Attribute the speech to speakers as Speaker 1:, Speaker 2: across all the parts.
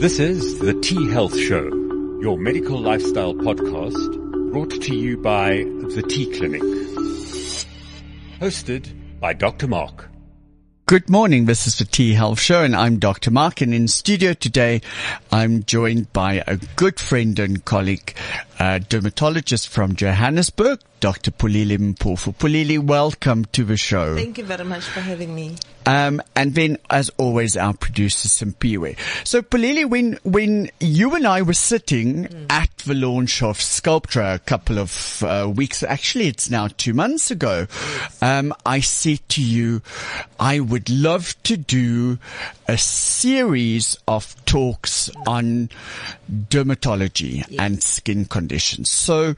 Speaker 1: This is the T Health Show, your medical lifestyle podcast brought to you by the T Clinic. Hosted by Dr. Mark.
Speaker 2: Good morning. This is the T Health Show and I'm Dr. Mark and in studio today I'm joined by a good friend and colleague, a dermatologist from Johannesburg, Dr. Pholile Mpofu. Pholile, welcome to the show.
Speaker 3: Thank you very much for having me.
Speaker 2: Um, and then, as always, our producer Simpiwe. So, Pholile, when when you and I were sitting mm. at the launch of Sculptra a couple of uh, weeks, actually, it's now two months ago, yes. um, I said to you, I would love to do a series of talks on dermatology yes. and skin conditions. So.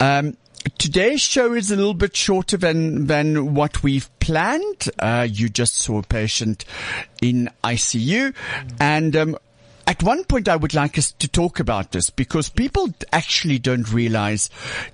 Speaker 2: Um, Today's show is a little bit shorter than, than what we've planned. Uh, you just saw a patient in ICU and, um, at one point I would like us to talk about this because people actually don't realize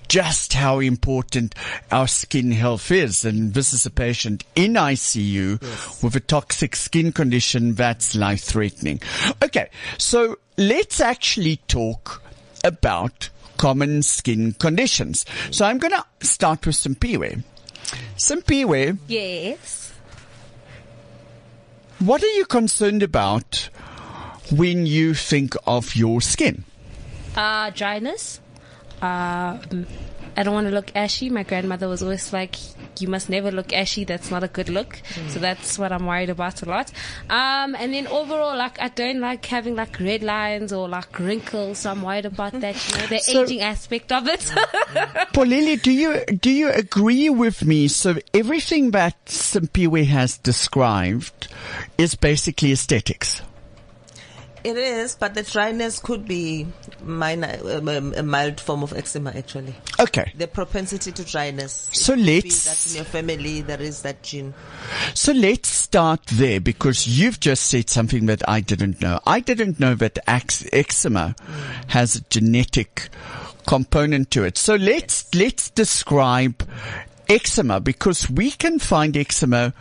Speaker 2: just how important our skin health is. And this is a patient in ICU yes. with a toxic skin condition that's life threatening. Okay. So let's actually talk about common skin conditions. So I'm going to start with Simpiwe. Simpiwe.
Speaker 4: Yes.
Speaker 2: What are you concerned about when you think of your skin?
Speaker 4: Uh, dryness. Uh, I don't want to look ashy. My grandmother was always like, you must never look ashy. That's not a good look. Mm. So that's what I'm worried about a lot. Um, and then overall, like, I don't like having like red lines or like wrinkles. So I'm worried about that, you know, the so, aging aspect of it.
Speaker 2: Pholile, do you, do you agree with me? So everything that Simpiwe has described is basically aesthetics.
Speaker 3: It is, but the dryness could be minor, um, um, a mild form of eczema actually.
Speaker 2: Okay.
Speaker 3: The propensity to dryness.
Speaker 2: So let's.
Speaker 3: That in your family there is that gene.
Speaker 2: So let's start there because you've just said something that I didn't know. I didn't know that eczema has a genetic component to it. So let's, yes. let's describe eczema because we can find eczema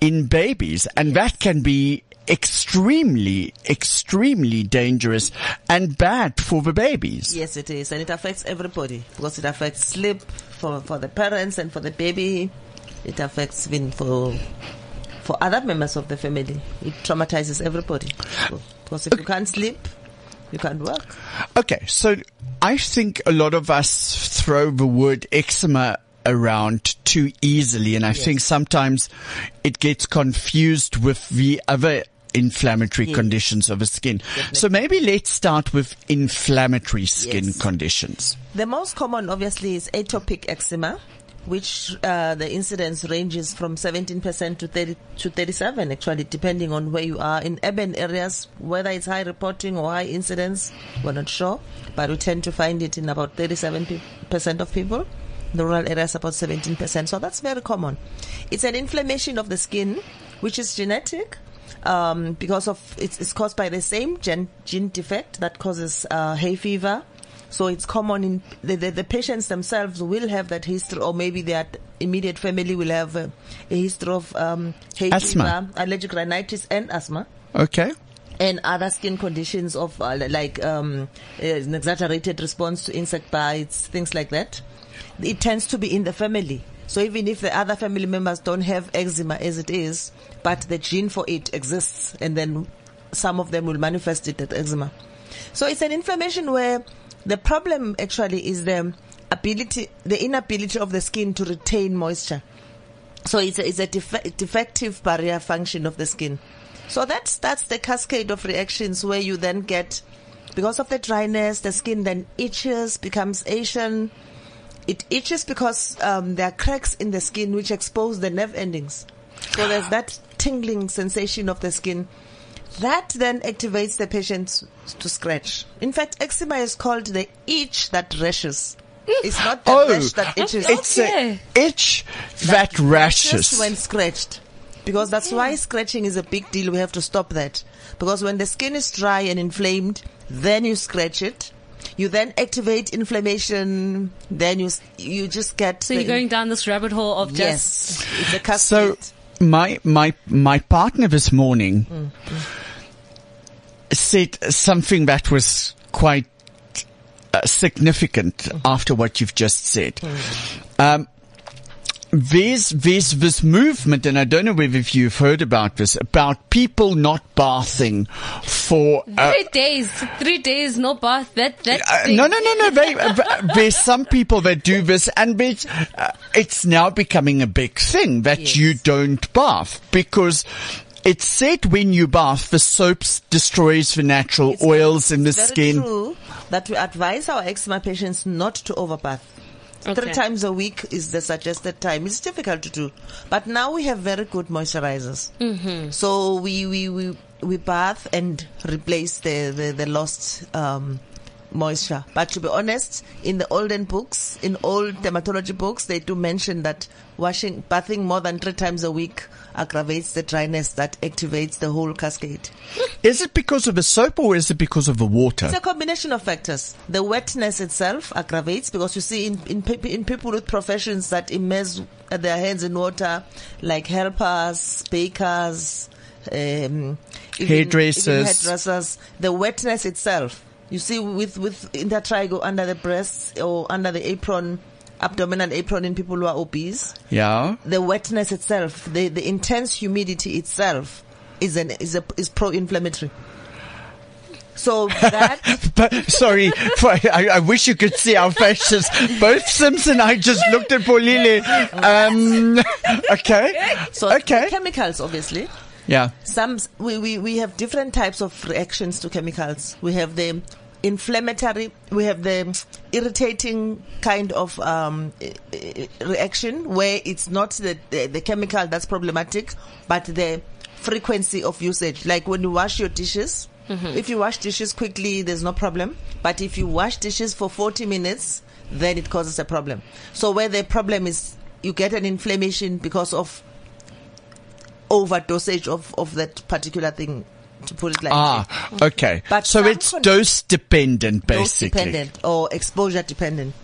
Speaker 2: in babies and yes. that can be extremely, extremely dangerous and bad for the babies.
Speaker 3: Yes, it is. And it affects everybody because it affects sleep for, for the parents and for the baby. It affects even for, for other members of the family. It traumatizes everybody. Because if you can't sleep, you can't work.
Speaker 2: Okay. So I think a lot of us throw the word eczema around too easily. And I yes. think sometimes it gets confused with the other inflammatory yes. conditions of the skin. Definitely. So maybe let's start with inflammatory skin yes. conditions.
Speaker 3: The most common obviously is atopic eczema which uh, the incidence ranges from 17% to 30 to 37 actually depending on where you are in urban areas whether it's high reporting or high incidence we're not sure but we tend to find it in about 37% of people the rural areas about 17% so that's very common it's an inflammation of the skin which is genetic um, because of it's, it's, caused by the same gen, gene defect that causes uh, hay fever. So it's common in the, the, the, patients themselves will have that history, or maybe their immediate family will have a, a history of um, hay
Speaker 2: asthma.
Speaker 3: fever, allergic rhinitis, and asthma.
Speaker 2: Okay.
Speaker 3: And other skin conditions of uh, like um, an exaggerated response to insect bites, things like that. It tends to be in the family. So even if the other family members don't have eczema as it is, but the gene for it exists, and then some of them will manifest it as eczema. So it's an inflammation where the problem actually is the ability, the inability of the skin to retain moisture. So it's a, it's a def- defective barrier function of the skin. So that's, that's the cascade of reactions where you then get, because of the dryness, the skin then itches, becomes Asian, it itches because um, there are cracks in the skin which expose the nerve endings. So there's that tingling sensation of the skin. That then activates the patient to scratch. In fact, eczema is called the itch that rashes. It's not the
Speaker 2: oh,
Speaker 3: rash that itches.
Speaker 2: It's okay. a itch that, that rashes
Speaker 3: when scratched. Because that's okay. why scratching is a big deal. We have to stop that. Because when the skin is dry and inflamed, then you scratch it you then activate inflammation. Then you you just get.
Speaker 4: So you're going down this rabbit hole of
Speaker 3: yes,
Speaker 4: just
Speaker 3: it's a cascade.
Speaker 2: So my my my partner this morning. Mm-hmm. said something that was quite uh, significant after what you've just said. Um, there's, there's this movement, and I don't know whether you've heard about this, about people not bathing for, uh,
Speaker 4: Three days, three days, no bath. That that.
Speaker 2: uh, no, no, no, no. They, uh, there's some people that do this, and it's, uh, it's now becoming a big thing that
Speaker 3: Yes.
Speaker 2: you don't bath because it's said when you bath, the soaps destroys the natural
Speaker 3: It's
Speaker 2: oils
Speaker 3: very-
Speaker 2: in the
Speaker 3: it's very
Speaker 2: skin.
Speaker 3: True that we advise our eczema patients not to overbath. Three times a week is the suggested time. It's difficult to do, but now we have very good moisturizers. Mm-hmm. So we we we we bath and replace the the, the lost. Um, moisture but to be honest in the olden books in old dermatology books they do mention that washing bathing more than three times a week aggravates the dryness that activates the whole cascade
Speaker 2: Is it because of the soap or is it because of the water?
Speaker 3: It's a combination of factors. The wetness itself aggravates because you see in in, in people with professions that immerse their hands in water, like helpers, bakers, um, even-
Speaker 2: Hairdressers.
Speaker 3: even hairdressers, the wetness itself. You see, with with intertrigo under the breasts or under the apron, abdominal apron in people who are obese,
Speaker 2: Yeah.
Speaker 3: the wetness itself, the, the intense humidity itself is an is a is pro-inflammatory. So that
Speaker 2: But sorry, for, I, I wish you could see our faces. Both Sims and I just looked at Pholile. Um, okay.
Speaker 3: so
Speaker 2: Okay.
Speaker 3: chemicals obviously.
Speaker 2: Yeah.
Speaker 3: Some we, we we have different types of reactions to chemicals. We have the inflammatory, we have the irritating kind of um, reaction where it's not the, the the chemical that's problematic, but the frequency of usage. Like when you wash your dishes, if you wash dishes quickly, there's no problem. But if you wash dishes for 40 minutes, then it causes a problem. So where the problem is, you get an inflammation because of overdosage of, of that particular thing, to put it like that.
Speaker 2: Ah, okay.
Speaker 3: But
Speaker 2: so it's dose dependent,
Speaker 3: Dose
Speaker 2: basically.
Speaker 3: dependent or exposure dependent.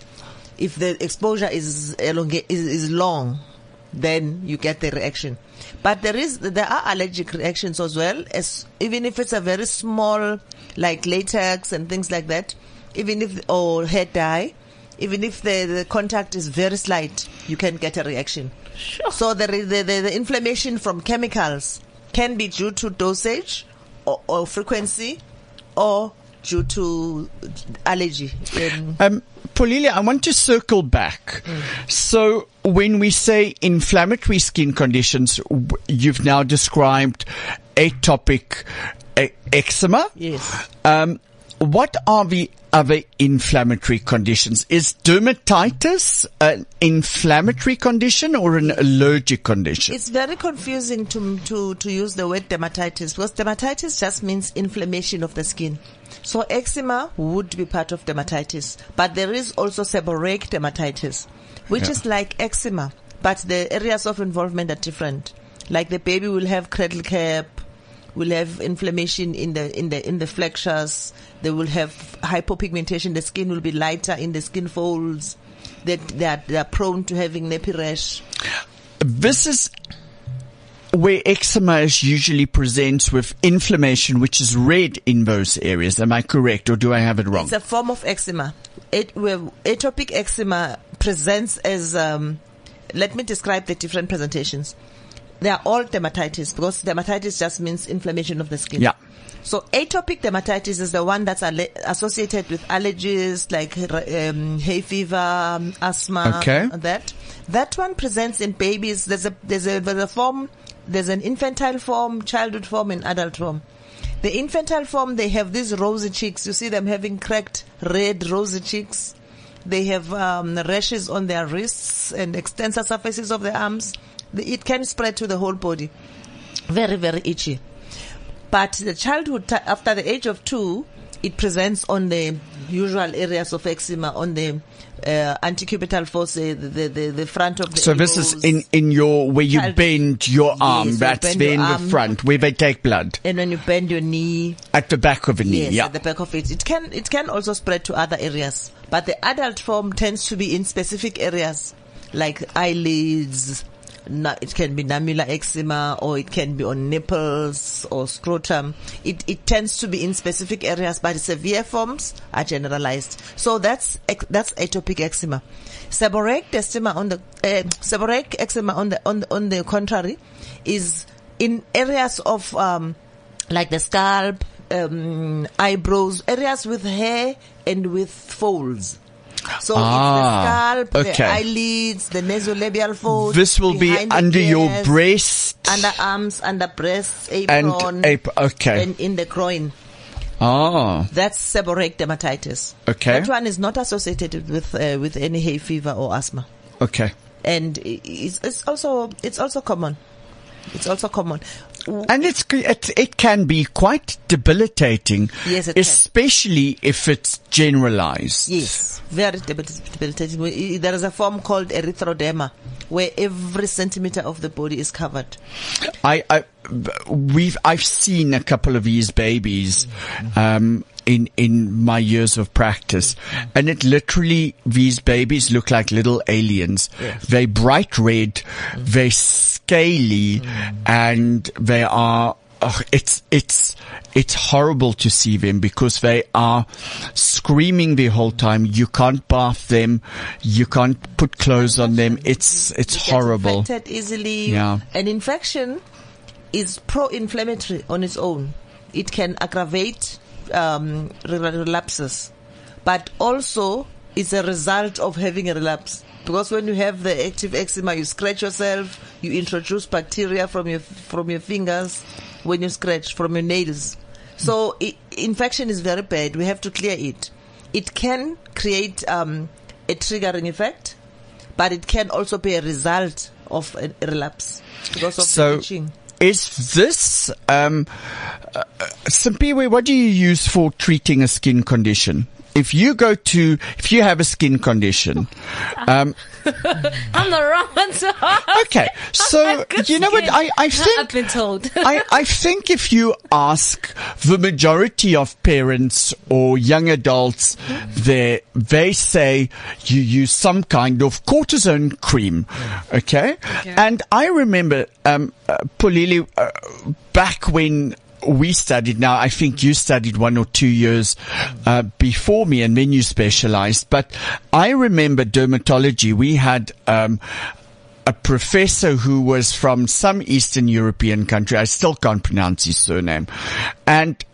Speaker 3: If the exposure is elonga- is, is long, then you get the reaction. But there is there are allergic reactions as well. As even if it's a very small, like latex and things like that, even if or hair dye, even if the, the contact is very slight, you can get a reaction.
Speaker 4: Sure.
Speaker 3: So the, the, the, the inflammation from chemicals can be due to dosage or, or frequency or due to allergy. Um,
Speaker 2: Um, Pholile, I want to circle back. So when we say inflammatory skin conditions, you've now described atopic e- eczema.
Speaker 3: yes.
Speaker 2: Um, what are the other inflammatory conditions? Is dermatitis an inflammatory condition or an allergic condition?
Speaker 3: It's very confusing to, to, to use the word dermatitis because dermatitis just means inflammation of the skin. So eczema would be part of dermatitis, but there is also seborrheic dermatitis, which
Speaker 2: Yeah.
Speaker 3: is like eczema, but the areas of involvement are different. Like the baby will have cradle cap, will have inflammation in the in the in the flexures. They will have hypopigmentation. The skin will be lighter in the skin folds. That they, are they are prone to having nappy rash.
Speaker 2: This is where eczema is usually presents with inflammation, which is red in those areas. Am I correct, or do I have it wrong?
Speaker 3: It's a form of eczema. It, atopic eczema presents as. Um, let me describe the different presentations. They are all dermatitis because dermatitis just means inflammation of the skin.
Speaker 2: Yeah.
Speaker 3: So atopic dermatitis is the one that's alle- associated with allergies like um, hay fever, um, asthma,
Speaker 2: Okay.
Speaker 3: that. That one presents in babies. There's a there's a there's a form. There's an infantile form, childhood form, and adult form. The infantile form, they have these rosy cheeks. You see them having cracked red rosy cheeks. They have um, rashes on their wrists and extensor surfaces of the arms. It can spread to the whole body. Very, very itchy. But the childhood, after the age of two, it presents on the usual areas of eczema, on the uh, antecubital fossa, the, the, the, front of the
Speaker 2: So this is in, in your, where you
Speaker 3: Child-
Speaker 2: bend your arm,
Speaker 3: you
Speaker 2: that's in the front, where they take blood.
Speaker 3: and when you bend your knee,
Speaker 2: At the back of the knee,
Speaker 3: Yes,
Speaker 2: yeah.
Speaker 3: at the back of it. It can it can also spread to other areas, but the adult form tends to be in specific areas like eyelids, it can be nummular eczema or it can be on nipples or scrotum. It, it tends to be in specific areas, but severe forms are generalized. So that's, that's atopic eczema. Seborrheic eczema on the, uh, seborrheic eczema on the, on the, on the contrary is in areas of, um, like the scalp, um, eyebrows, areas with hair and with folds. So
Speaker 2: Ah,
Speaker 3: it's the scalp,
Speaker 2: okay.
Speaker 3: the eyelids, the nasolabial folds.
Speaker 2: This will be under your breast.
Speaker 3: under arms, under breasts,
Speaker 2: And
Speaker 3: apron,
Speaker 2: ap- okay.
Speaker 3: and in the groin.
Speaker 2: Ah,
Speaker 3: That's seborrheic dermatitis.
Speaker 2: Okay.
Speaker 3: That one is not associated with uh, with any hay fever or asthma,
Speaker 2: okay.
Speaker 3: and it's, it's also it's also common. It's also common.
Speaker 2: And it's, it, it can be quite debilitating.
Speaker 3: Yes, it can.
Speaker 2: Especially if it's generalized.
Speaker 3: Yes, very debilitating. There is a form called erythroderma, where every centimeter of the body is covered.
Speaker 2: I, I, we've, I've seen a couple of these babies, um, in, in my years of practice. And it literally, these babies look like little aliens. They're bright red, mm. they're scaly, mm. and they are, ugh, it's, it's, it's horrible to see them because they are screaming the whole time. You can't bath them. You can't put clothes on them. It's, it's horrible.
Speaker 3: Infected easily.
Speaker 2: Yeah.
Speaker 3: An infection is pro-inflammatory on its own. It can aggravate um, relapses, but also it's a result of having a relapse. Because when you have the active eczema, you scratch yourself, you introduce bacteria from your from your fingers when you scratch from your nails. So i infection is very bad. We have to clear it. It can create um, a triggering effect, but it can also be a result of a relapse because of
Speaker 2: So-
Speaker 3: the itching.
Speaker 2: Is this, um, uh, uh, Simpiwe, what do you use for treating a skin condition? If you go to, if you have a skin condition, um,
Speaker 4: I'm the wrong one to ask.
Speaker 2: okay, so you know what
Speaker 4: skin.
Speaker 2: I, I
Speaker 4: I've been told.
Speaker 2: I, I think if you ask the majority of parents or young adults, they they say you use some kind of cortisone cream, okay? And I remember, um, uh, Pholile, uh, back when we studied. Now, I think you studied one or two years uh, before me, and then you specialized. But I remember dermatology. We had. Um, a professor who was from some Eastern European country. I still can't pronounce his surname. And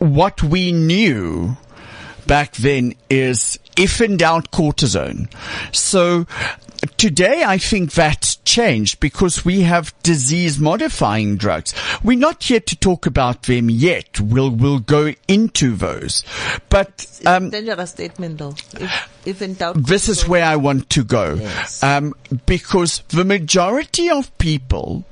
Speaker 2: what we knew back then is if in doubt cortisone. So today I think that's changed because we have disease modifying drugs. We're not here to talk about them yet. We'll, we'll go into those. But, um,
Speaker 3: Dangerous statement though. If, if in doubt.
Speaker 2: this is where I want to go.
Speaker 3: Yes.
Speaker 2: Um, because the majority of people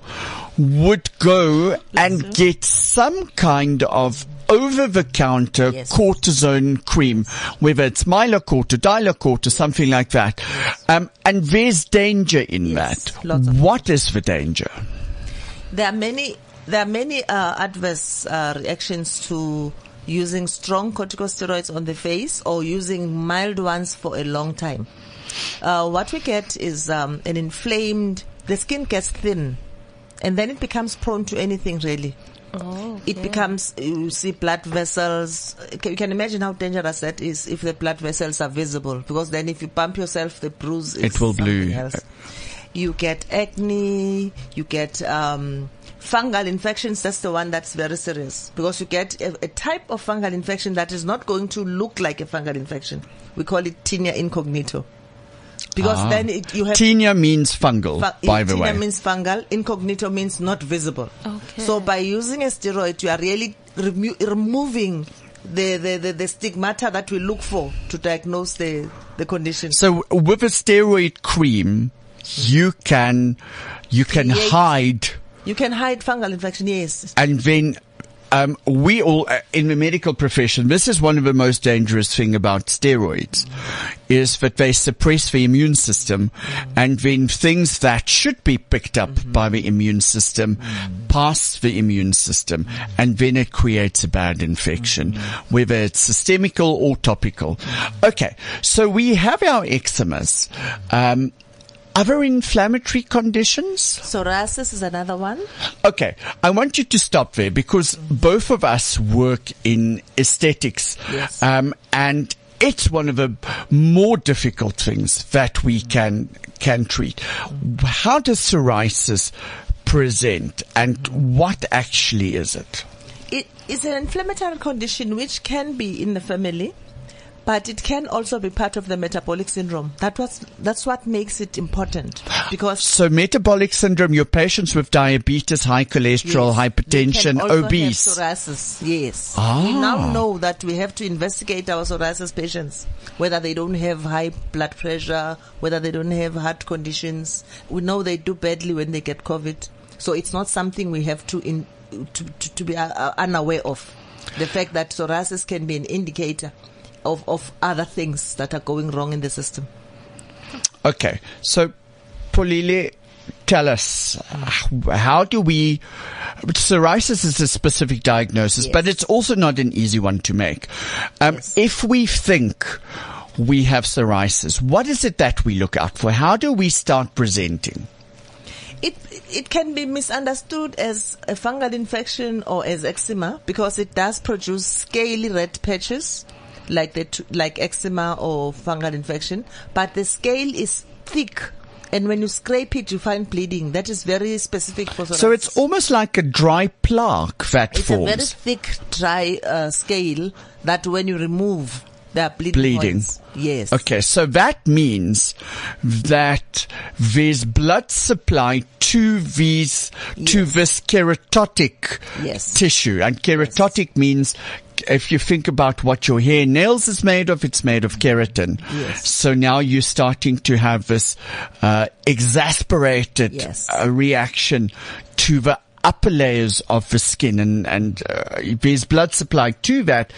Speaker 2: would go and get some kind of over the counter
Speaker 3: Yes.
Speaker 2: cortisone cream, whether it's Milacort or Dilacort or something like that. Um, and there's danger in
Speaker 3: Yes,
Speaker 2: that. What is the danger?
Speaker 3: There are many. There are many uh, adverse uh, reactions to using strong corticosteroids on the face or using mild ones for a long time. Uh, what we get is um, an inflamed. The skin gets thin, and then it becomes prone to anything really.
Speaker 4: Oh,
Speaker 3: It becomes you see blood vessels. You can imagine how dangerous that is if the blood vessels are visible. Because then, if you bump yourself, the bruise is
Speaker 2: It will
Speaker 3: something
Speaker 2: bleed.
Speaker 3: Else. You get acne. You get um, fungal infections. That's the one that's very serious because you get a, a type of fungal infection that is not going to look like a fungal infection. We call it tinea incognito. Because
Speaker 2: Ah.
Speaker 3: then it, you have
Speaker 2: Tinea means fungal,
Speaker 3: Fu-
Speaker 2: by the
Speaker 3: tinea
Speaker 2: way.
Speaker 3: means fungal. Incognito means not visible.
Speaker 4: Okay.
Speaker 3: So by using a steroid, you are really remo- removing the, the, the, the stigmata that we look for to diagnose the, the condition.
Speaker 2: So with a steroid cream, you can, you can
Speaker 3: Create-
Speaker 2: hide
Speaker 3: You can hide fungal infection, yes.
Speaker 2: and then um, we all uh, in the medical profession. This is one of the most dangerous thing about steroids, is that they suppress the immune system, and then things that should be picked up by the immune system pass the immune system, and then it creates a bad infection, whether it's systemical or topical. Okay, so we have our eczemas. Um, other inflammatory conditions?
Speaker 3: Psoriasis is another one.
Speaker 2: Okay, I want you to stop there because both of us work in aesthetics.
Speaker 3: Yes.
Speaker 2: Um, and it's one of the more difficult things that we can, can treat. How does psoriasis present and what actually is it?
Speaker 3: It is an inflammatory condition which can be in the family, but it can also be part of the metabolic syndrome. That was, that's what makes it important because
Speaker 2: So metabolic syndrome, your patients with diabetes, high cholesterol,
Speaker 3: Yes.
Speaker 2: hypertension,
Speaker 3: They can also have
Speaker 2: obese.
Speaker 3: psoriasis, yes.
Speaker 2: Ah.
Speaker 3: We now know that we have to investigate our psoriasis patients, whether they don't have high blood pressure, whether they don't have heart conditions. We know they do badly when they get COVID. So it's not something we have to in, to, to, to be uh, uh, unaware of. The fact that psoriasis can be an indicator of, of other things that are going wrong in the system.
Speaker 2: Okay, so Pholile, tell us how do we? Psoriasis is a specific diagnosis,
Speaker 3: Yes.
Speaker 2: but it's also not an easy one to make. Um,
Speaker 3: Yes.
Speaker 2: If we think we have psoriasis, what is it that we look out for? How do we start presenting?
Speaker 3: It it can be misunderstood as a fungal infection or as eczema because it does produce scaly red patches, like the like eczema or fungal infection. But the scale is thick, and when you scrape it, you find bleeding. That is very specific for psoriasis.
Speaker 2: So it's almost like a dry plaque that
Speaker 3: it's a very thick, dry uh, scale that when you remove, there are bleeding.
Speaker 2: Bleeding.
Speaker 3: points. Yes.
Speaker 2: Okay, so that means that there's blood supply to these, to
Speaker 3: Yes.
Speaker 2: this keratotic
Speaker 3: Yes.
Speaker 2: tissue. And keratotic means if you think about what your hair nails is made of, it's made of keratin.
Speaker 3: Yes.
Speaker 2: So now you're starting to have this, uh, exasperated
Speaker 3: Yes.
Speaker 2: uh, reaction to the upper layers of the skin and, and, uh, there's blood supply to that,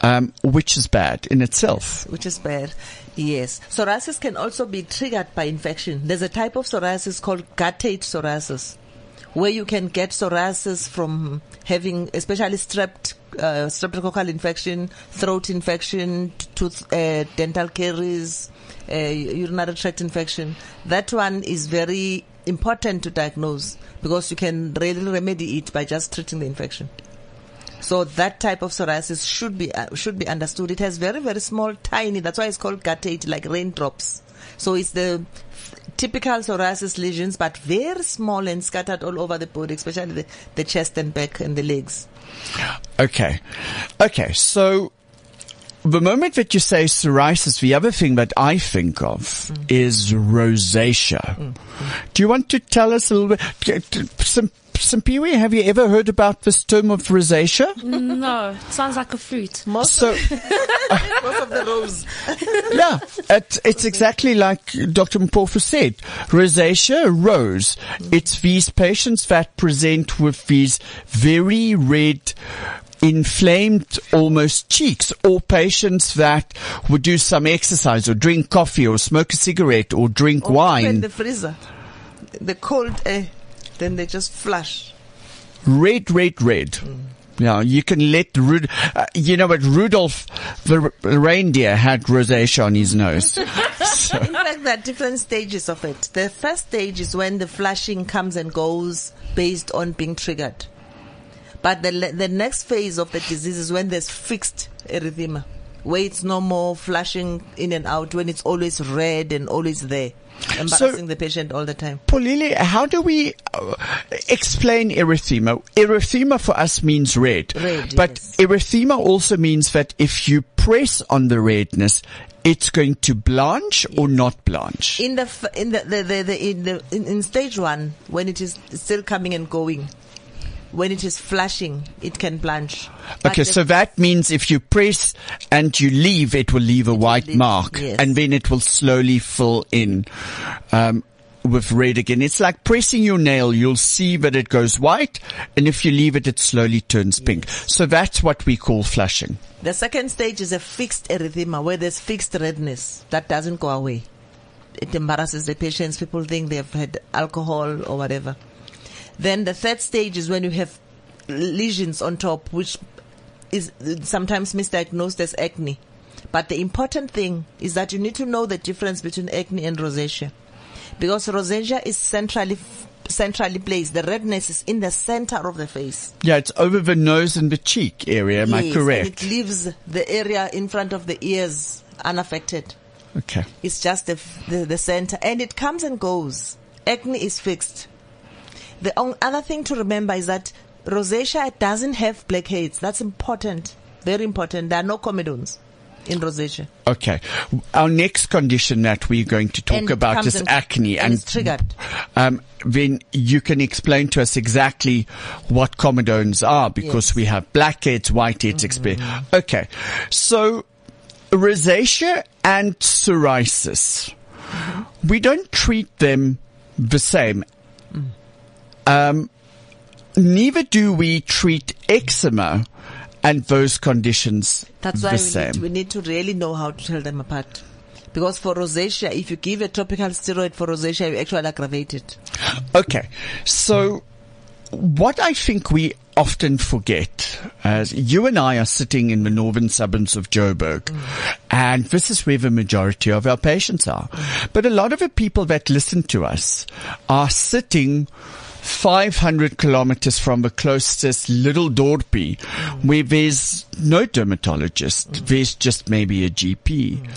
Speaker 2: um, which is bad in itself.
Speaker 3: which is bad. Yes. Psoriasis can also be triggered by infection. There's a type of psoriasis called guttate psoriasis, where you can get psoriasis from having, especially strep, uh, streptococcal infection, throat infection, tooth, uh, dental caries, uh, urinary tract infection. That one is very important to diagnose because you can really remedy it by just treating the infection. So that type of psoriasis should be uh, should be understood. It has very very small, tiny. That's why it's called guttate, like raindrops. So it's the typical psoriasis lesions, but very small and scattered all over the body, especially the, the chest and back and the legs.
Speaker 2: Okay. Okay. So the moment that you say psoriasis, the other thing that I think of mm. is rosacea. Mm. Do you want to tell us a little bit? Some, some Pee-wee, have you ever heard about this term of rosacea?
Speaker 4: no, it sounds like a fruit.
Speaker 3: Most,
Speaker 2: So,
Speaker 3: most of the rose.
Speaker 2: yeah, it, it's exactly like Dr. Mpofu said. Rosacea, rose. It's these patients that present with these very red, inflamed almost cheeks or patients that would do some exercise or drink coffee or smoke a cigarette or drink
Speaker 3: Open
Speaker 2: wine.
Speaker 3: the freezer. The cold air. Then they just flush.
Speaker 2: red, red, red. Yeah, you can let Rud- uh, you know what Rudolph the r- reindeer had rosacea on his nose.
Speaker 3: In fact, there are different stages of it. The first stage is when the flushing comes and goes based on being triggered. But the, the next phase of the disease is when there's fixed erythema, where it's no more flushing in and out, when it's always red and always there, embarrassing the patient all the time.
Speaker 2: Pholile, how do we uh, explain erythema? Erythema for us means red.
Speaker 3: Red,
Speaker 2: but
Speaker 3: yes.
Speaker 2: erythema also means that if you press on the redness, it's going to blanch or not blanch.
Speaker 3: In the f- in the, the, the, the in, in stage one, when it is still coming and going, when it is flushing, it can blanch. But
Speaker 2: Okay, so that means if you press and you leave, it will leave a white
Speaker 3: leave,
Speaker 2: mark,
Speaker 3: yes.
Speaker 2: and then it will slowly fill in um, with red again. It's like pressing your nail; you'll see that it goes white, and if you leave it, it slowly turns pink. So that's what we call flushing.
Speaker 3: The second stage is a fixed erythema where there's fixed redness that doesn't go away. It embarrasses the patients. People think they've had alcohol or whatever. Then the third stage is when you have lesions on top, which is sometimes misdiagnosed as acne. But the important thing is that you need to know the difference between acne and rosacea. because rosacea is centrally centrally placed. The redness is in the center of the face.
Speaker 2: Yeah, it's over the nose and the cheek area. Am I correct?
Speaker 3: It leaves the area in front of the ears unaffected.
Speaker 2: Okay.
Speaker 3: It's just the, the, the center and it comes and goes. Acne is fixed. The other thing to remember is that rosacea doesn't have blackheads. That's important. Very important. There are no comedones in rosacea.
Speaker 2: Okay. Our next condition that we're going to talk
Speaker 3: And
Speaker 2: about is acne.
Speaker 3: and it's triggered.
Speaker 2: Um, then you can explain to us exactly what comedones are because
Speaker 3: Yes. Mm-hmm.
Speaker 2: we have blackheads, whiteheads, exp- Okay. So rosacea and psoriasis,
Speaker 3: Mm-hmm.
Speaker 2: we don't treat them the same.
Speaker 3: Mm.
Speaker 2: Um, neither do we treat eczema and those conditions
Speaker 3: That's
Speaker 2: the
Speaker 3: why we
Speaker 2: same.
Speaker 3: need, we need to really know how to tell them apart. Because for rosacea, if you give a topical steroid for rosacea, you actually aggravate it.
Speaker 2: Okay. So what I think we often forget as you and I are sitting in the northern suburbs of Joburg and this is where the majority of our patients are. But a lot of the people that listen to us are sitting 500 kilometers from the closest little Dorpy where there's no dermatologist. There's just maybe a GP.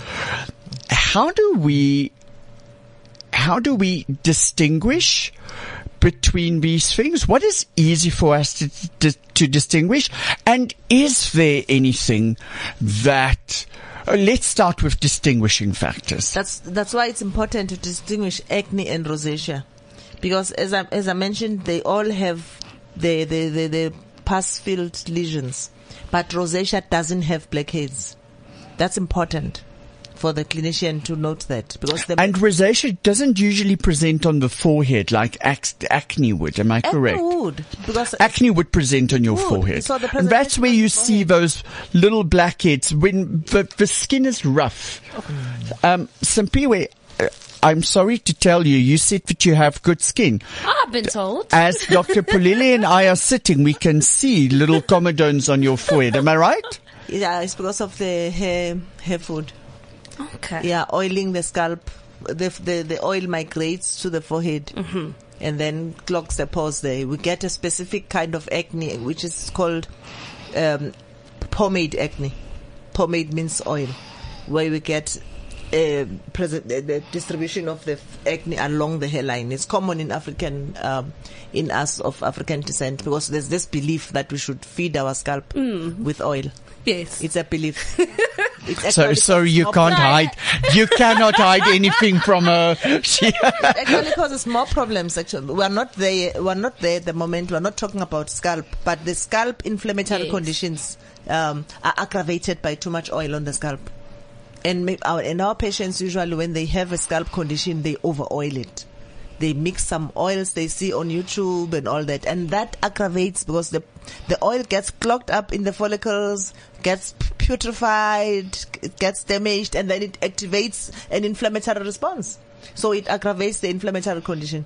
Speaker 2: How do we how do we distinguish between these things? What is easy for us to, to, to distinguish? And is there anything that, uh, let's start with distinguishing factors.
Speaker 3: That's that's why it's important to distinguish acne and rosacea, because as I as I mentioned, they all have the the the, the pus-filled lesions, but rosacea doesn't have blackheads. That's important for the clinician to note that because the
Speaker 2: And rosacea doesn't usually present on the forehead like ac- acne would. Am I correct?
Speaker 3: acne would because
Speaker 2: Acne would present on your
Speaker 3: Would.
Speaker 2: forehead.
Speaker 3: So
Speaker 2: and that's where you see those little blackheads when the, the skin is rough. Um, Simpiwe, uh, I'm sorry to tell you, you said that you have good skin.
Speaker 4: I've been told.
Speaker 2: As Dr. Pholile and I are sitting, we can see little comedones on your forehead. Am I right?
Speaker 3: yeah, it's because of the hair hair food.
Speaker 4: Okay.
Speaker 3: Yeah, oiling the scalp. The the, the oil migrates to the forehead and then clogs the pores there. We get a specific kind of acne, which is called um, pomade acne. Pomade means oil, where we get uh, present, the, the distribution of the acne along the hairline. It's common in African, um, in us of African descent, because there's this belief that we should feed our scalp with oil.
Speaker 4: Yes.
Speaker 3: It's a belief. It's
Speaker 2: So, sorry, you can't
Speaker 4: No.
Speaker 2: hide, you cannot hide anything from her. She,
Speaker 3: actually causes more problems actually we're not there we're not there at the moment we're not talking about scalp but the scalp inflammatory
Speaker 4: Yes.
Speaker 3: conditions um, are aggravated by too much oil on the scalp and our, and our patients usually when they have a scalp condition they over oil it. They mix some oils they see on YouTube and all that. And that aggravates because the the oil gets clogged up in the follicles gets putrefied gets damaged and then it activates an inflammatory response. So it aggravates the inflammatory condition.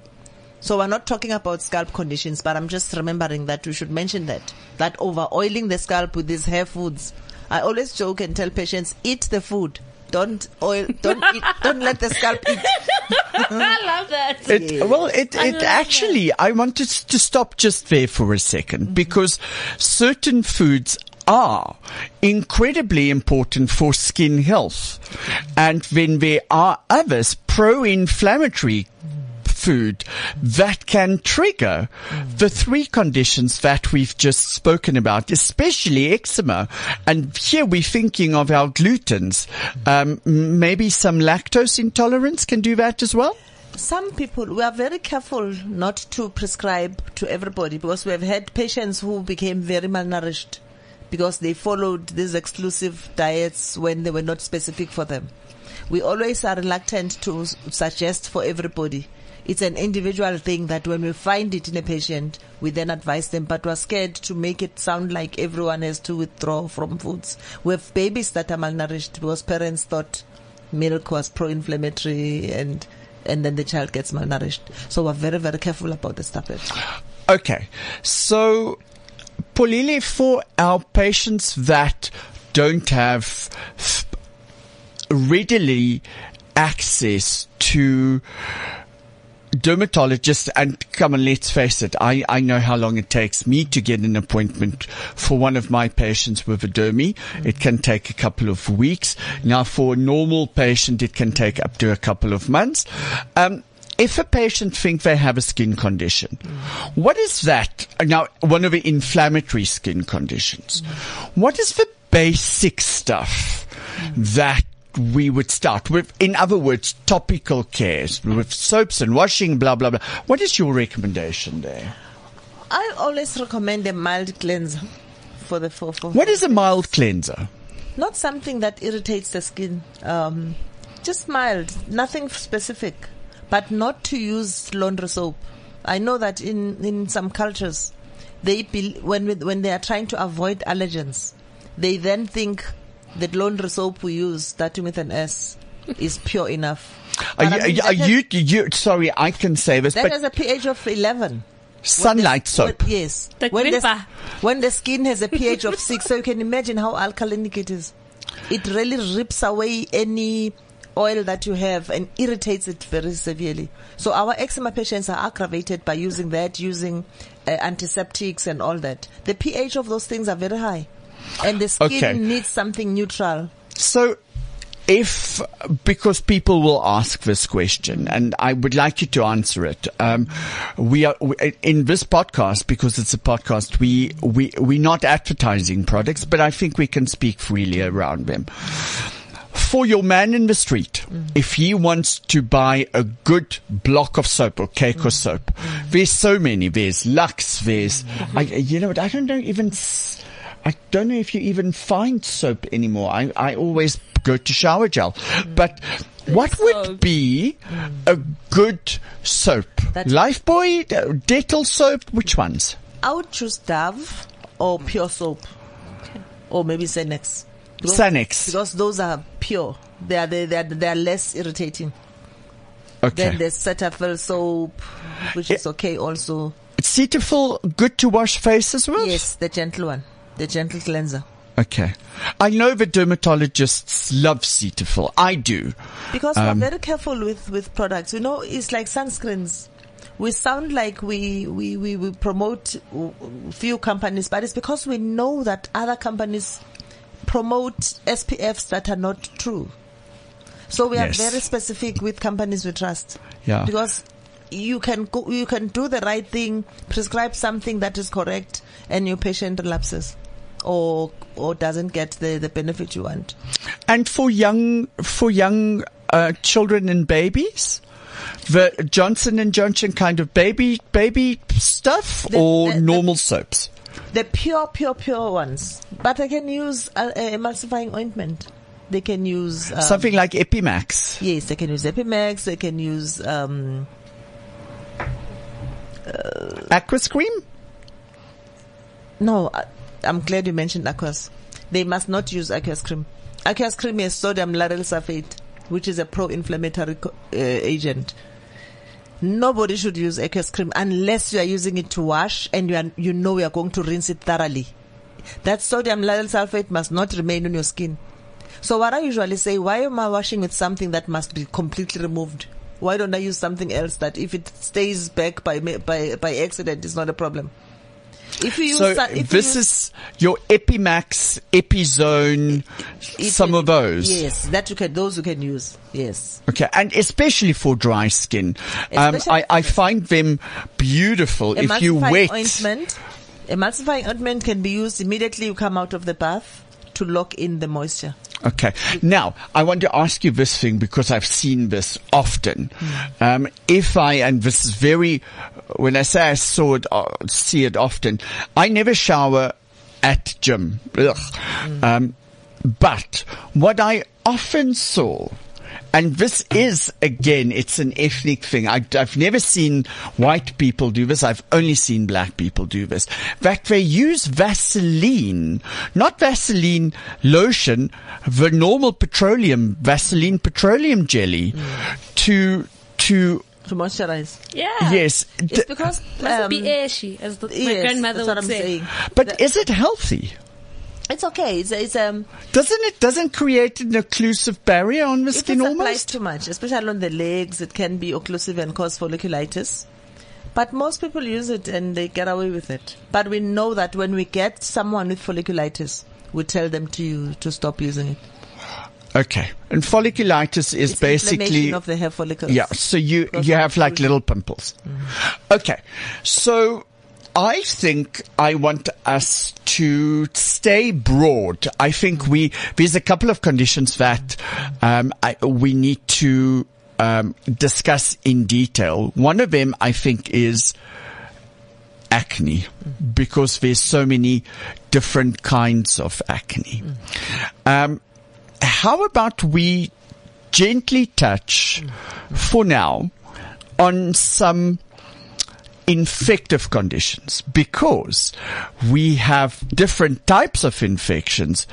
Speaker 3: So we're not talking about scalp conditions but i'm just remembering that we should mention that that over oiling the scalp with these hair foods i always joke and tell patients eat the food. Don't oil don't eat, don't let the scalp eat.
Speaker 4: I love that.
Speaker 2: It, well, it,
Speaker 4: I
Speaker 2: it
Speaker 4: love
Speaker 2: actually, I wanted to stop just there for a 2nd mm-hmm. because certain foods are incredibly important for skin health. And then there are others, pro-inflammatory food that can trigger the three conditions that we've just spoken about, especially eczema. And here we're thinking of our glutens. Um, maybe some lactose intolerance can do that as well?
Speaker 3: some people we are very careful not to prescribe to everybody because we have had patients who became very malnourished because they followed these exclusive diets when they were not specific for them. We always are reluctant to suggest for everybody. It's an individual thing that when we find it in a patient, we then advise them, but we're scared to make it sound like everyone has to withdraw from foods. We have babies that are malnourished because parents thought milk was pro-inflammatory and and then the child gets malnourished. So we're very, very careful about the stuff.
Speaker 2: Okay. So, Pholile, for our patients that don't have readily access to dermatologist, and come on, let's face it, I, I know how long it takes me to get an appointment for one of my patients with a dermy. Mm. It can take a couple of weeks. Now, for a normal patient, it can take up to a couple of months. Um, if a patient think they have a skin condition, mm. what is that? Now, one of the inflammatory skin conditions. Mm. What is the basic stuff that we would start with? In other words, topical cares with soaps and washing, blah, blah, blah. What is your recommendation there?
Speaker 3: I always recommend a mild cleanser for the for, for
Speaker 2: What is a mild cleanser?
Speaker 3: not something that irritates the skin. Um, just mild, nothing specific, but not to use laundry soap. I know that in in some cultures, they when when they are trying to avoid allergens, they then think that laundry soap we use, starting with an S, is pure enough.
Speaker 2: Are
Speaker 3: But I
Speaker 2: you,
Speaker 3: mean,
Speaker 2: are
Speaker 3: that has-
Speaker 2: you, you, sorry, I can say this,
Speaker 3: that
Speaker 2: but
Speaker 3: has a pH of 11.
Speaker 2: sunlight
Speaker 3: When the-
Speaker 2: soap.
Speaker 3: when- yes.
Speaker 4: The
Speaker 3: when, the, when the skin has a pH of 6, so you can imagine how alkalinic it is. It really rips away any oil that you have and irritates it very severely. So our eczema patients are aggravated by using that, using uh, antiseptics and all that. The pH of those things are very high. And the skin
Speaker 2: Okay.
Speaker 3: needs something neutral.
Speaker 2: So, if because people will ask this question, and I would like you to answer it, um, we are in this podcast because it's a podcast. We we we're not advertising products, but I think we can speak freely around them. For your man in the street, mm. if he wants to buy a good block of soap or cake or mm. soap, there's so many. There's Lux. There's, mm. I, you know what? I don't know even. s- I don't know if you even find soap anymore. I, I always go to shower gel. Mm. But what would
Speaker 4: soap.
Speaker 2: be mm. a good soap?
Speaker 3: That's-
Speaker 2: Lifebuoy, uh, Dettol soap, which ones?
Speaker 3: I would choose Dove or pure soap. Or maybe Senex. Because-
Speaker 2: Sanex.
Speaker 3: Because those are pure. They are, they, they are, they are less irritating.
Speaker 2: Okay.
Speaker 3: Then there's Cetaphil soap, which eh, is okay also.
Speaker 2: Cetaphil, good to wash faces with?
Speaker 3: Yes, the gentle one. The gentle cleanser.
Speaker 2: Okay. I know the dermatologists love Cetaphil. I do.
Speaker 3: Because
Speaker 2: Um,
Speaker 3: we're very careful with, with products. You know, it's like sunscreens. We sound like we, we, we, we promote few companies, but it's because we know that other companies promote SPFs that are not true. So we
Speaker 2: Yes.
Speaker 3: are very specific with companies we trust.
Speaker 2: Yeah.
Speaker 3: Because you can go, you can do the right thing, prescribe something that is correct, and your patient relapses, or or doesn't get the, the benefit you want.
Speaker 2: And for young, for young, uh, children and babies? The Johnson and Johnson kind of baby, baby stuff
Speaker 3: The-
Speaker 2: or
Speaker 3: the- the-
Speaker 2: normal soaps?
Speaker 3: The pure, pure, pure ones. But they can use uh, uh, emulsifying ointment. They can use um,
Speaker 2: Something like Epimax.
Speaker 3: Yes, they can use Epimax. They can use um,
Speaker 2: Aqueous cream?
Speaker 3: no. I'm glad you mentioned Aqueous. They must not use Aqueous cream. Aqueous cream is sodium lauryl sulfate, which is a pro-inflammatory uh, agent. Nobody should use Aqueous cream unless you are using it to wash and you are, you know you are going to rinse it thoroughly. That sodium lauryl sulfate must not remain on your skin. So what I usually say, why am I washing with something that must be completely removed? Why don't I use something else that if it stays back by by by accident is not a problem? If you
Speaker 2: So
Speaker 3: if you
Speaker 2: this
Speaker 3: use-
Speaker 2: is your Epimax, Epizone,
Speaker 3: it
Speaker 2: some of those.
Speaker 3: Yes, that you can those you can use. Yes.
Speaker 2: Okay, and especially for dry skin, um, I, I find them beautiful if you wet.
Speaker 3: ointment. Emulsifying ointment can be used immediately you come out of the bath to lock in the moisture.
Speaker 2: Okay. Now, I want to ask you this thing because I've seen this often. Um, if I, and this is very, when I say I saw it, uh, see it often, I never shower at gym. Ugh. Um, but what I often saw, and this is again, it's an ethnic thing. I, I've never seen white people do this. I've only seen black people do this. That they use Vaseline, not Vaseline lotion, the normal petroleum, Vaseline petroleum jelly to, to,
Speaker 3: To moisturize.
Speaker 4: Yeah.
Speaker 2: yes. d-
Speaker 3: It's because
Speaker 4: Must
Speaker 3: um,
Speaker 4: be ashy, as the, my
Speaker 3: yes,
Speaker 4: grandmother
Speaker 3: that's what
Speaker 4: would
Speaker 3: I'm
Speaker 4: say.
Speaker 3: saying.
Speaker 2: but is it healthy?
Speaker 3: It's okay. It's, it's um,
Speaker 2: Doesn't it doesn't create an occlusive barrier on the skin
Speaker 3: it applies
Speaker 2: almost?
Speaker 3: too much, especially on the legs, it can be occlusive and cause folliculitis. But most people use it and they get away with it. But we know that when we get someone with folliculitis, we tell them to to stop using it.
Speaker 2: Okay. And folliculitis is
Speaker 3: It's
Speaker 2: basically
Speaker 3: inflammation of the hair follicles.
Speaker 2: Yeah, so you you have like little pimples. Okay, so I think I want us to stay broad. I think we there's a couple of conditions that um, I, we need to um, discuss in detail. One of them, I think, is acne because there's so many different kinds of acne. Um, how about we gently touch for now on some infective conditions because we have different types of infections.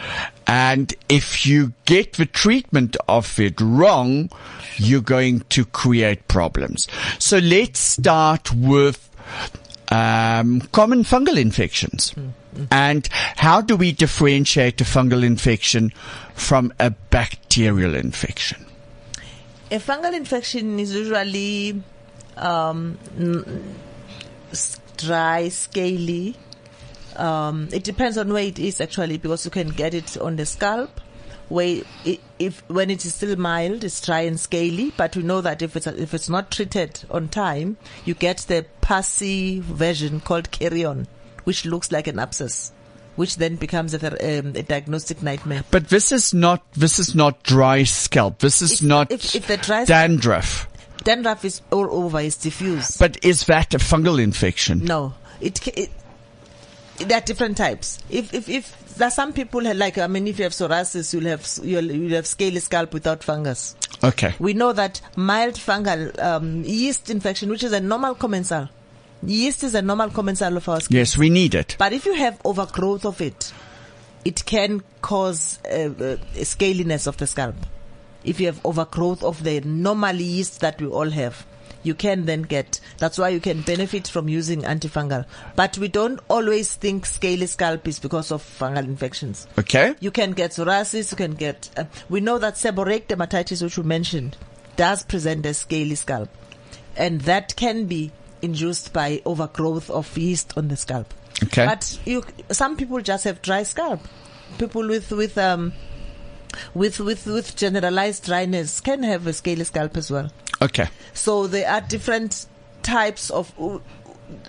Speaker 2: And if you get the treatment of it wrong you're going to create problems. So let's start with um, common fungal infections. And how do we differentiate a fungal infection from a bacterial infection?
Speaker 3: A fungal infection is usually um, n- dry, scaly. Um, it depends on where it is actually, because you can get it on the scalp. Where i if when it is still mild, it's dry and scaly. But we know that if it's if it's not treated on time, you get the passy version called kerion, which looks like an abscess, which then becomes a, um, a diagnostic nightmare.
Speaker 2: But this is not this is not dry scalp. This is
Speaker 3: If-
Speaker 2: not
Speaker 3: if- if the dry-
Speaker 2: dandruff.
Speaker 3: Dandruff is all over, it's diffuse.
Speaker 2: But is that a fungal infection?
Speaker 3: No, it, it there are different types. If if if there are some people who like I mean, if you have psoriasis, you'll have you'll, you'll have scaly scalp without fungus.
Speaker 2: Okay.
Speaker 3: We know that mild fungal um, yeast infection, which is a normal commensal, yeast is a normal commensal of our skin.
Speaker 2: Yes, we need it.
Speaker 3: But if you have overgrowth of it, it can cause uh, uh, scaliness of the scalp. If you have overgrowth of the normal yeast that we all have, you can then get. That's why you can benefit from using antifungal. But we don't always think scaly scalp is because of fungal infections.
Speaker 2: Okay.
Speaker 3: You can get psoriasis. You can get. Uh, we know that seborrheic dermatitis, which we mentioned, does present as scaly scalp, and that can be induced by overgrowth of yeast on the scalp.
Speaker 2: Okay.
Speaker 3: But you, some people just have dry scalp. People with with um with with with generalized dryness can have a scaly scalp as well.
Speaker 2: Okay.
Speaker 3: So there are different types of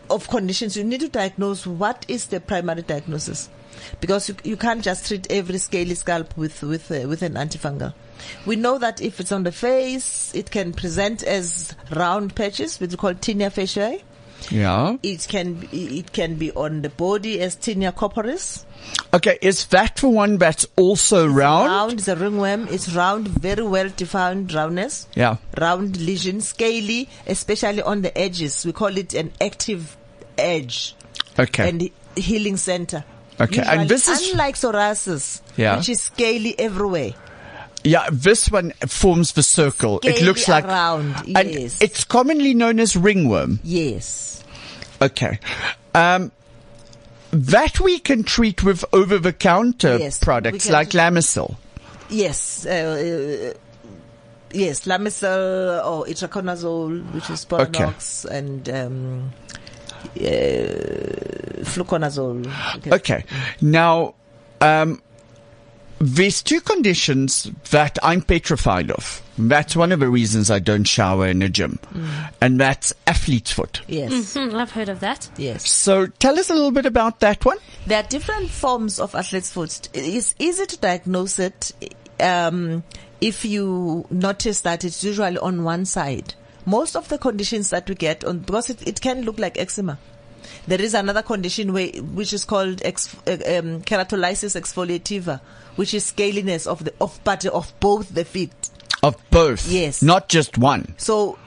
Speaker 3: of conditions. You need to diagnose what is the primary diagnosis, because you, you can't just treat every scaly scalp with with uh, with an antifungal. We know that if it's on the face, it can present as round patches, which we call tinea faciae.
Speaker 2: Yeah.
Speaker 3: It can it can be on the body as tinea corporis.
Speaker 2: Okay. Is that for one that's also round?
Speaker 3: Round is a ringworm. It's round, very well defined roundness.
Speaker 2: Yeah.
Speaker 3: round lesion, scaly, especially on the edges. We call it an active edge
Speaker 2: Okay.
Speaker 3: and healing center.
Speaker 2: Okay, and this is-
Speaker 3: unlike psoriasis,
Speaker 2: Yeah.
Speaker 3: which is scaly everywhere.
Speaker 2: yeah. This one forms the circle. it looks like
Speaker 3: around,
Speaker 2: and
Speaker 3: yes.
Speaker 2: it's commonly known as ringworm.
Speaker 3: Yes.
Speaker 2: Okay. Um, that we can treat with over-the-counter
Speaker 3: Yes,
Speaker 2: products like
Speaker 3: treat-
Speaker 2: Lamisil.
Speaker 3: Yes. Uh, uh, yes, Lamisil or itraconazole, which is Sporanox, and um, uh, fluconazole.
Speaker 2: Okay. Now, um, there's two conditions that I'm petrified of. That's one of the reasons I don't shower in a gym. And that's athlete's foot.
Speaker 3: Yes.
Speaker 4: Hmm, I've heard of that.
Speaker 3: Yes.
Speaker 2: So tell us a little bit about that one.
Speaker 3: There are different forms of athlete's foot. It's easy to diagnose it um, if you notice that it's usually on one side. Most of the conditions that we get on because it, it can look like eczema. There is another condition where, which is called ex, uh, um, keratolysis exfoliativa, which is scaliness of the of but of both the feet.
Speaker 2: Of both.
Speaker 3: Yes.
Speaker 2: Not just one.
Speaker 3: So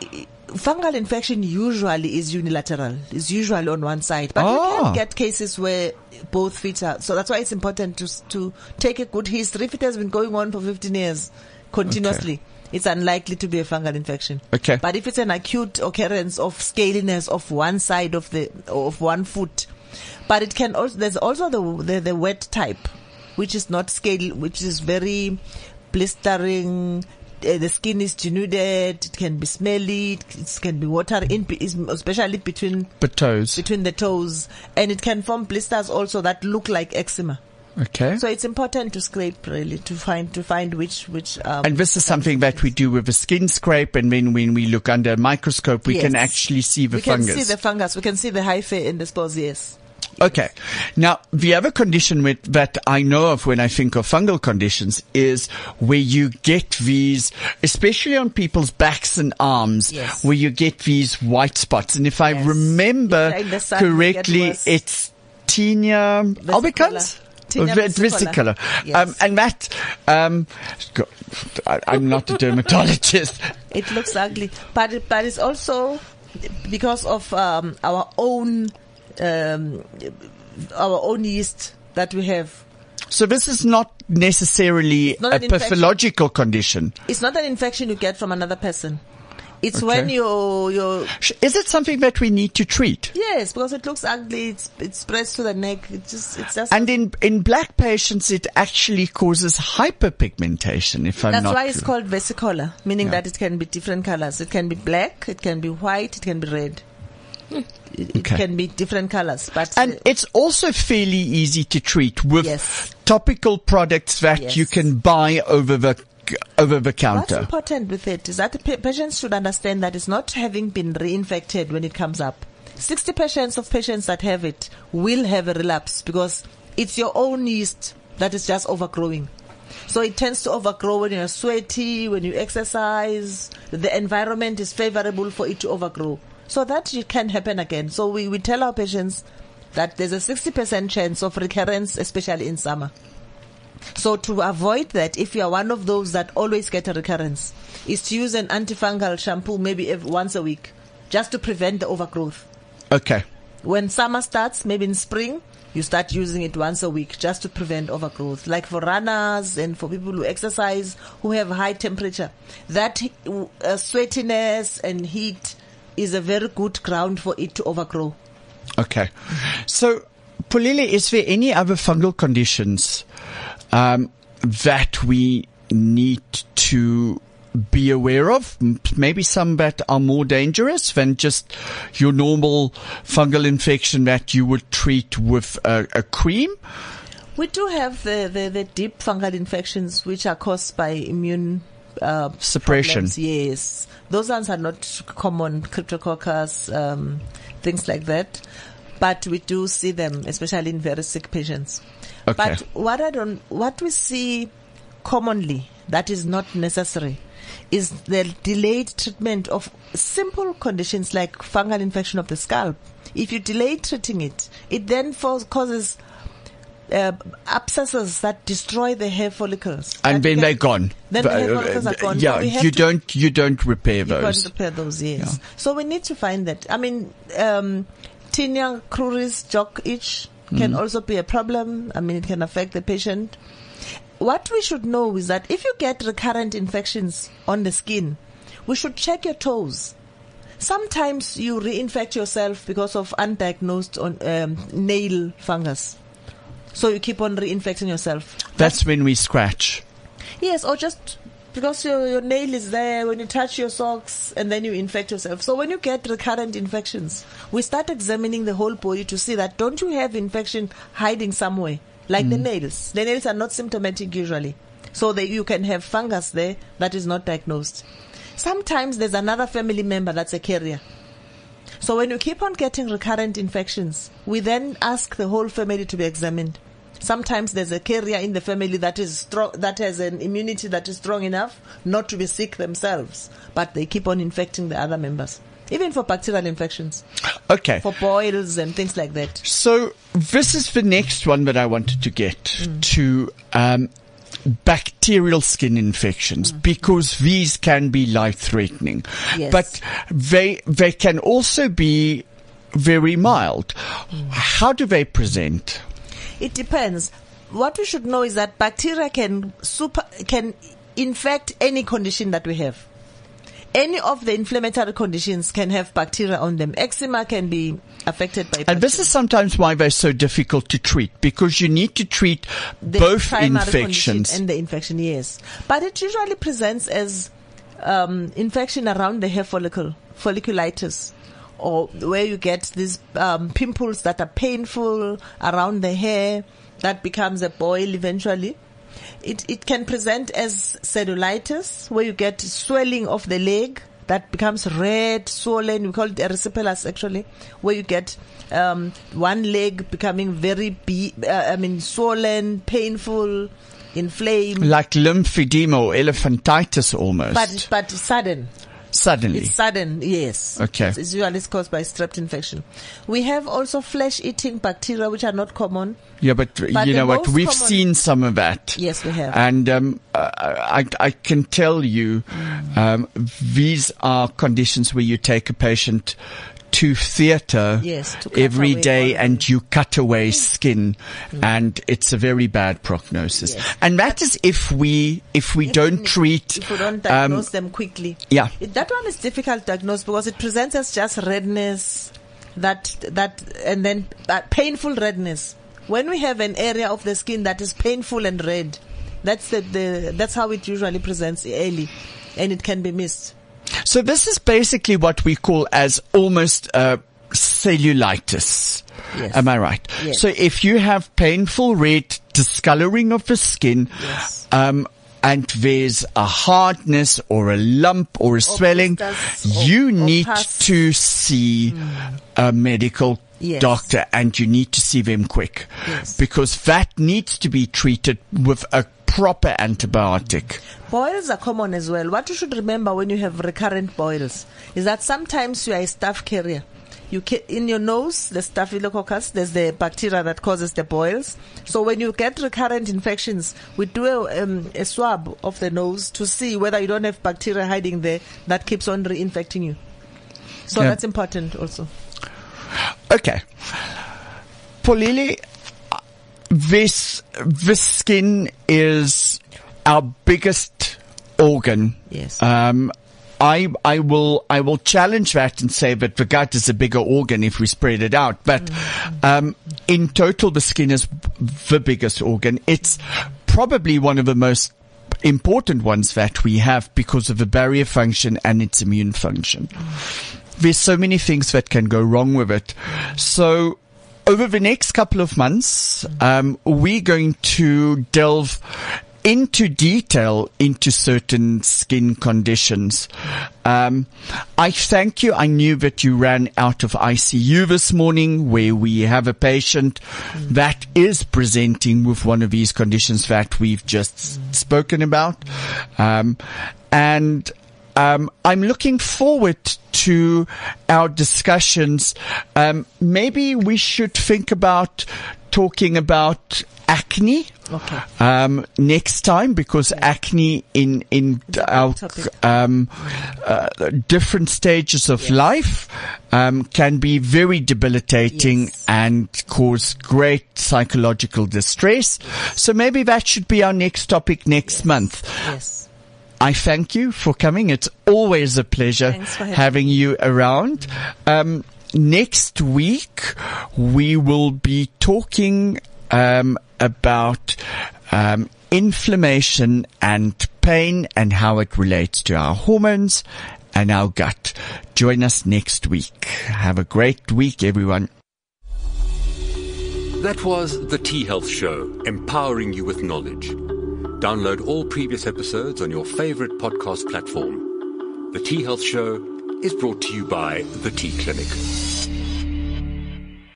Speaker 3: fungal infection usually is unilateral. It's usually on one side, but you
Speaker 2: Ah.
Speaker 3: can get cases where both feet are. So that's why it's important to to take a good history. If it has been going on for 15 years continuously, it's unlikely to be a fungal infection.
Speaker 2: Okay.
Speaker 3: But if it's an acute occurrence of scaliness of one side of the of one foot, but it can also there's also the the, the wet type which is not scale, which is very blistering. Uh, the skin is denuded. It can be smelly. It can be water in, especially between
Speaker 2: But toes.
Speaker 3: between the toes, and it can form blisters also that look like eczema.
Speaker 2: Okay.
Speaker 3: So it's important to scrape really to find to find which which. Um,
Speaker 2: and this is something that we do with a skin scrape, and then when we look under a microscope, we can actually see the
Speaker 3: we can
Speaker 2: fungus.
Speaker 3: see the fungus. We can see the hyphae in the spores. Yes.
Speaker 2: Okay. Now, the other condition with, that I know of when I think of fungal conditions is where you get these, especially on people's backs and arms,
Speaker 3: Yes.
Speaker 2: where you get these white spots. And if I remember
Speaker 3: If in the sun,
Speaker 2: correctly, it's tinea albicans?
Speaker 3: Tinea
Speaker 2: Or ve-
Speaker 3: versicolor.
Speaker 2: versicolor.
Speaker 3: Yes.
Speaker 2: Um, and that, um, I, I'm not a dermatologist.
Speaker 3: It looks ugly, but but it's also because of um, our own um, our own yeast that we have.
Speaker 2: So this is not necessarily
Speaker 3: not
Speaker 2: a pathological condition.
Speaker 3: It's not an infection you get from another person. It's
Speaker 2: Okay.
Speaker 3: when you you
Speaker 2: Is it something that we need to treat?
Speaker 3: yes because it looks ugly. It's it spreads to the neck. It just it's just
Speaker 2: And in, in black patients, it actually causes hyperpigmentation, if I'm
Speaker 3: That's
Speaker 2: not
Speaker 3: why it's called versicolor, meaning
Speaker 2: Yeah.
Speaker 3: that it can be different colors. It can be black, it can be white, it can be red. It, it
Speaker 2: Okay.
Speaker 3: can be different colors, but
Speaker 2: And
Speaker 3: uh,
Speaker 2: it's also fairly easy to treat with
Speaker 3: Yes.
Speaker 2: topical products that
Speaker 3: Yes.
Speaker 2: you can buy over the over the counter.
Speaker 3: what's important with it is that the patients should understand that it's not having been reinfected when it comes up. 60% of patients that have it will have a relapse because it's your own yeast that is just overgrowing. So it tends to overgrow when you're sweaty, when you exercise. The environment is favorable for it to overgrow. So that it can happen again. So we, we tell our patients that there's a 60% chance of recurrence, especially in summer. So to avoid that, if you are one of those that always get a recurrence, is to use an antifungal shampoo maybe ev once a week, just to prevent the overgrowth.
Speaker 2: Okay.
Speaker 3: When summer starts, maybe in spring, you start using it once a week just to prevent overgrowth. Like for runners and for people who exercise, who have high temperature, that uh, sweatiness and heat is a very good ground for it to overgrow.
Speaker 2: Okay. So, Pholile, is there any other fungal conditions um, that we need to be aware of? Maybe some that are more dangerous than just your normal fungal infection that you would treat with a, a cream?
Speaker 3: We do have the, the, the deep fungal infections which are caused by immune uh,
Speaker 2: Suppression.
Speaker 3: problems. Yes, those ones are not common, cryptococcus, um, things like that. But we do see them, especially in very sick patients.
Speaker 2: Okay.
Speaker 3: But what I don't, what we see commonly that is not necessary is the delayed treatment of simple conditions like fungal infection of the scalp. If you delay treating it, it then causes uh, abscesses that destroy the hair follicles.
Speaker 2: and then
Speaker 3: can-
Speaker 2: they're gone.
Speaker 3: Then the hair
Speaker 2: Uh,
Speaker 3: follicles are gone.
Speaker 2: Yeah, you
Speaker 3: to-
Speaker 2: don't you don't repair those.
Speaker 3: You can't repair those, yes.
Speaker 2: Yeah.
Speaker 3: So we need to find that. I mean, um, tinea cruris, jock itch can
Speaker 2: Mm.
Speaker 3: also be a problem. I mean, it can affect the patient. What we should know is that if you get recurrent infections on the skin, we should check your toes. Sometimes you reinfect yourself because of undiagnosed on, um, nail fungus. So you keep on reinfecting yourself.
Speaker 2: That's when we scratch.
Speaker 3: Yes, or just because your, your nail is there when you touch your socks and then you infect yourself. So when you get recurrent infections, we start examining the whole body to see that don't you have infection hiding somewhere, like the mm. nails. The nails are not symptomatic usually. So that you can have fungus there that is not diagnosed. Sometimes there's another family member that's a carrier. So when you keep on getting recurrent infections, we then ask the whole family to be examined. Sometimes there's a carrier in the family that is strong, that has an immunity that is strong enough not to be sick themselves, but they keep on infecting the other members. Even for bacterial infections,
Speaker 2: Okay.
Speaker 3: for boils and things like that.
Speaker 2: So this is the next one that I wanted to get hmm. to um, bacterial skin infections hmm. because these can be life threatening,
Speaker 3: Yes.
Speaker 2: but they they can also be very mild. Hmm. How do they present?
Speaker 3: It depends. What we should know is that bacteria can super can infect any condition that we have. any of the inflammatory conditions can have bacteria on them. Eczema can be affected by
Speaker 2: And this is sometimes why they're so difficult to treat because you need to treat
Speaker 3: the
Speaker 2: both infections.
Speaker 3: and the infection, yes. But it usually presents as um, infection around the hair follicle, folliculitis, or where you get these um, pimples that are painful around the hair that becomes a boil eventually. It, it can present as cellulitis, where you get swelling of the leg that becomes red, swollen. We call it erysipelas actually, where you get um, one leg becoming very, be- uh, I mean, swollen, painful, inflamed,
Speaker 2: like lymphedema or elephantitis almost.
Speaker 3: but but sudden.
Speaker 2: Suddenly.
Speaker 3: It's sudden, yes.
Speaker 2: Okay.
Speaker 3: It's usually caused by strep infection. We have also flesh-eating bacteria, which are not common.
Speaker 2: Yeah, but,
Speaker 3: But
Speaker 2: you know what? We've
Speaker 3: common-
Speaker 2: seen some of that.
Speaker 3: Yes, we have.
Speaker 2: And um, uh, I, I can tell you, um, these are conditions where you take a patient to theatre
Speaker 3: Yes, to
Speaker 2: every day
Speaker 3: all
Speaker 2: and you cut away skin and it's a very bad prognosis.
Speaker 3: Yes.
Speaker 2: And that is if we, if we don't treat,
Speaker 3: If we don't
Speaker 2: um,
Speaker 3: diagnose them quickly.
Speaker 2: yeah.
Speaker 3: That one is difficult to diagnose because it presents as just redness, that, that, and then uh, painful redness. When we have an area of the skin that is painful and red, that's the, the, that's how it usually presents early and it can be missed.
Speaker 2: So this is basically what we call as almost uh, cellulitis.
Speaker 3: Yes.
Speaker 2: Am I right?
Speaker 3: Yes.
Speaker 2: So if you have painful red discoloring of the skin,
Speaker 3: Yes.
Speaker 2: um, and there's a hardness or a lump or a swelling,
Speaker 3: blisters or-
Speaker 2: you
Speaker 3: or
Speaker 2: need
Speaker 3: pus.
Speaker 2: to see a medical
Speaker 3: Yes.
Speaker 2: doctor and you need to see them quick
Speaker 3: Yes.
Speaker 2: because that needs to be treated with a proper antibiotic.
Speaker 3: Boils are common as well. What you should remember when you have recurrent boils is that sometimes you are a staph carrier. You ca- in your nose, the staphylococcus, there's the bacteria that causes the boils. So when you get recurrent infections, we do a, um, a swab of the nose to see whether you don't have bacteria hiding there that keeps on reinfecting you. So
Speaker 2: Yeah.
Speaker 3: that's important also.
Speaker 2: Okay. Pholile, this, this skin is our biggest organ.
Speaker 3: Yes.
Speaker 2: Um, I, I will, I will challenge that and say that the gut is a bigger organ if we spread it out. But, um, in total, the skin is the biggest organ. It's probably one of the most important ones that we have because of the barrier function and its immune function there's so many things that can go wrong with it. So over the next couple of months, um, we're going to delve into detail into certain skin conditions. Um, I thank you. I knew that you ran out of ICU this morning where we have a patient that is presenting with one of these conditions that we've just spoken about. Um, and um, I'm looking forward to our discussions. Um, maybe we should think about talking about acne
Speaker 3: Okay.
Speaker 2: um, next time because acne in in our um, uh, different stages of life um, can be very debilitating
Speaker 3: Yes.
Speaker 2: and cause great psychological distress. So maybe that should be our next topic next month.
Speaker 3: Yes.
Speaker 2: I thank you for coming. It's always a pleasure
Speaker 3: having
Speaker 2: having you around. Um, next week we will be talking um, about um, inflammation and pain and how it relates to our hormones and our gut. Join us next week. Have a great week, everyone.
Speaker 1: That was The Tea Health Show, empowering you with knowledge. Download all previous episodes on your favorite podcast platform. The Tea Health Show is brought to you by The T-Clinic.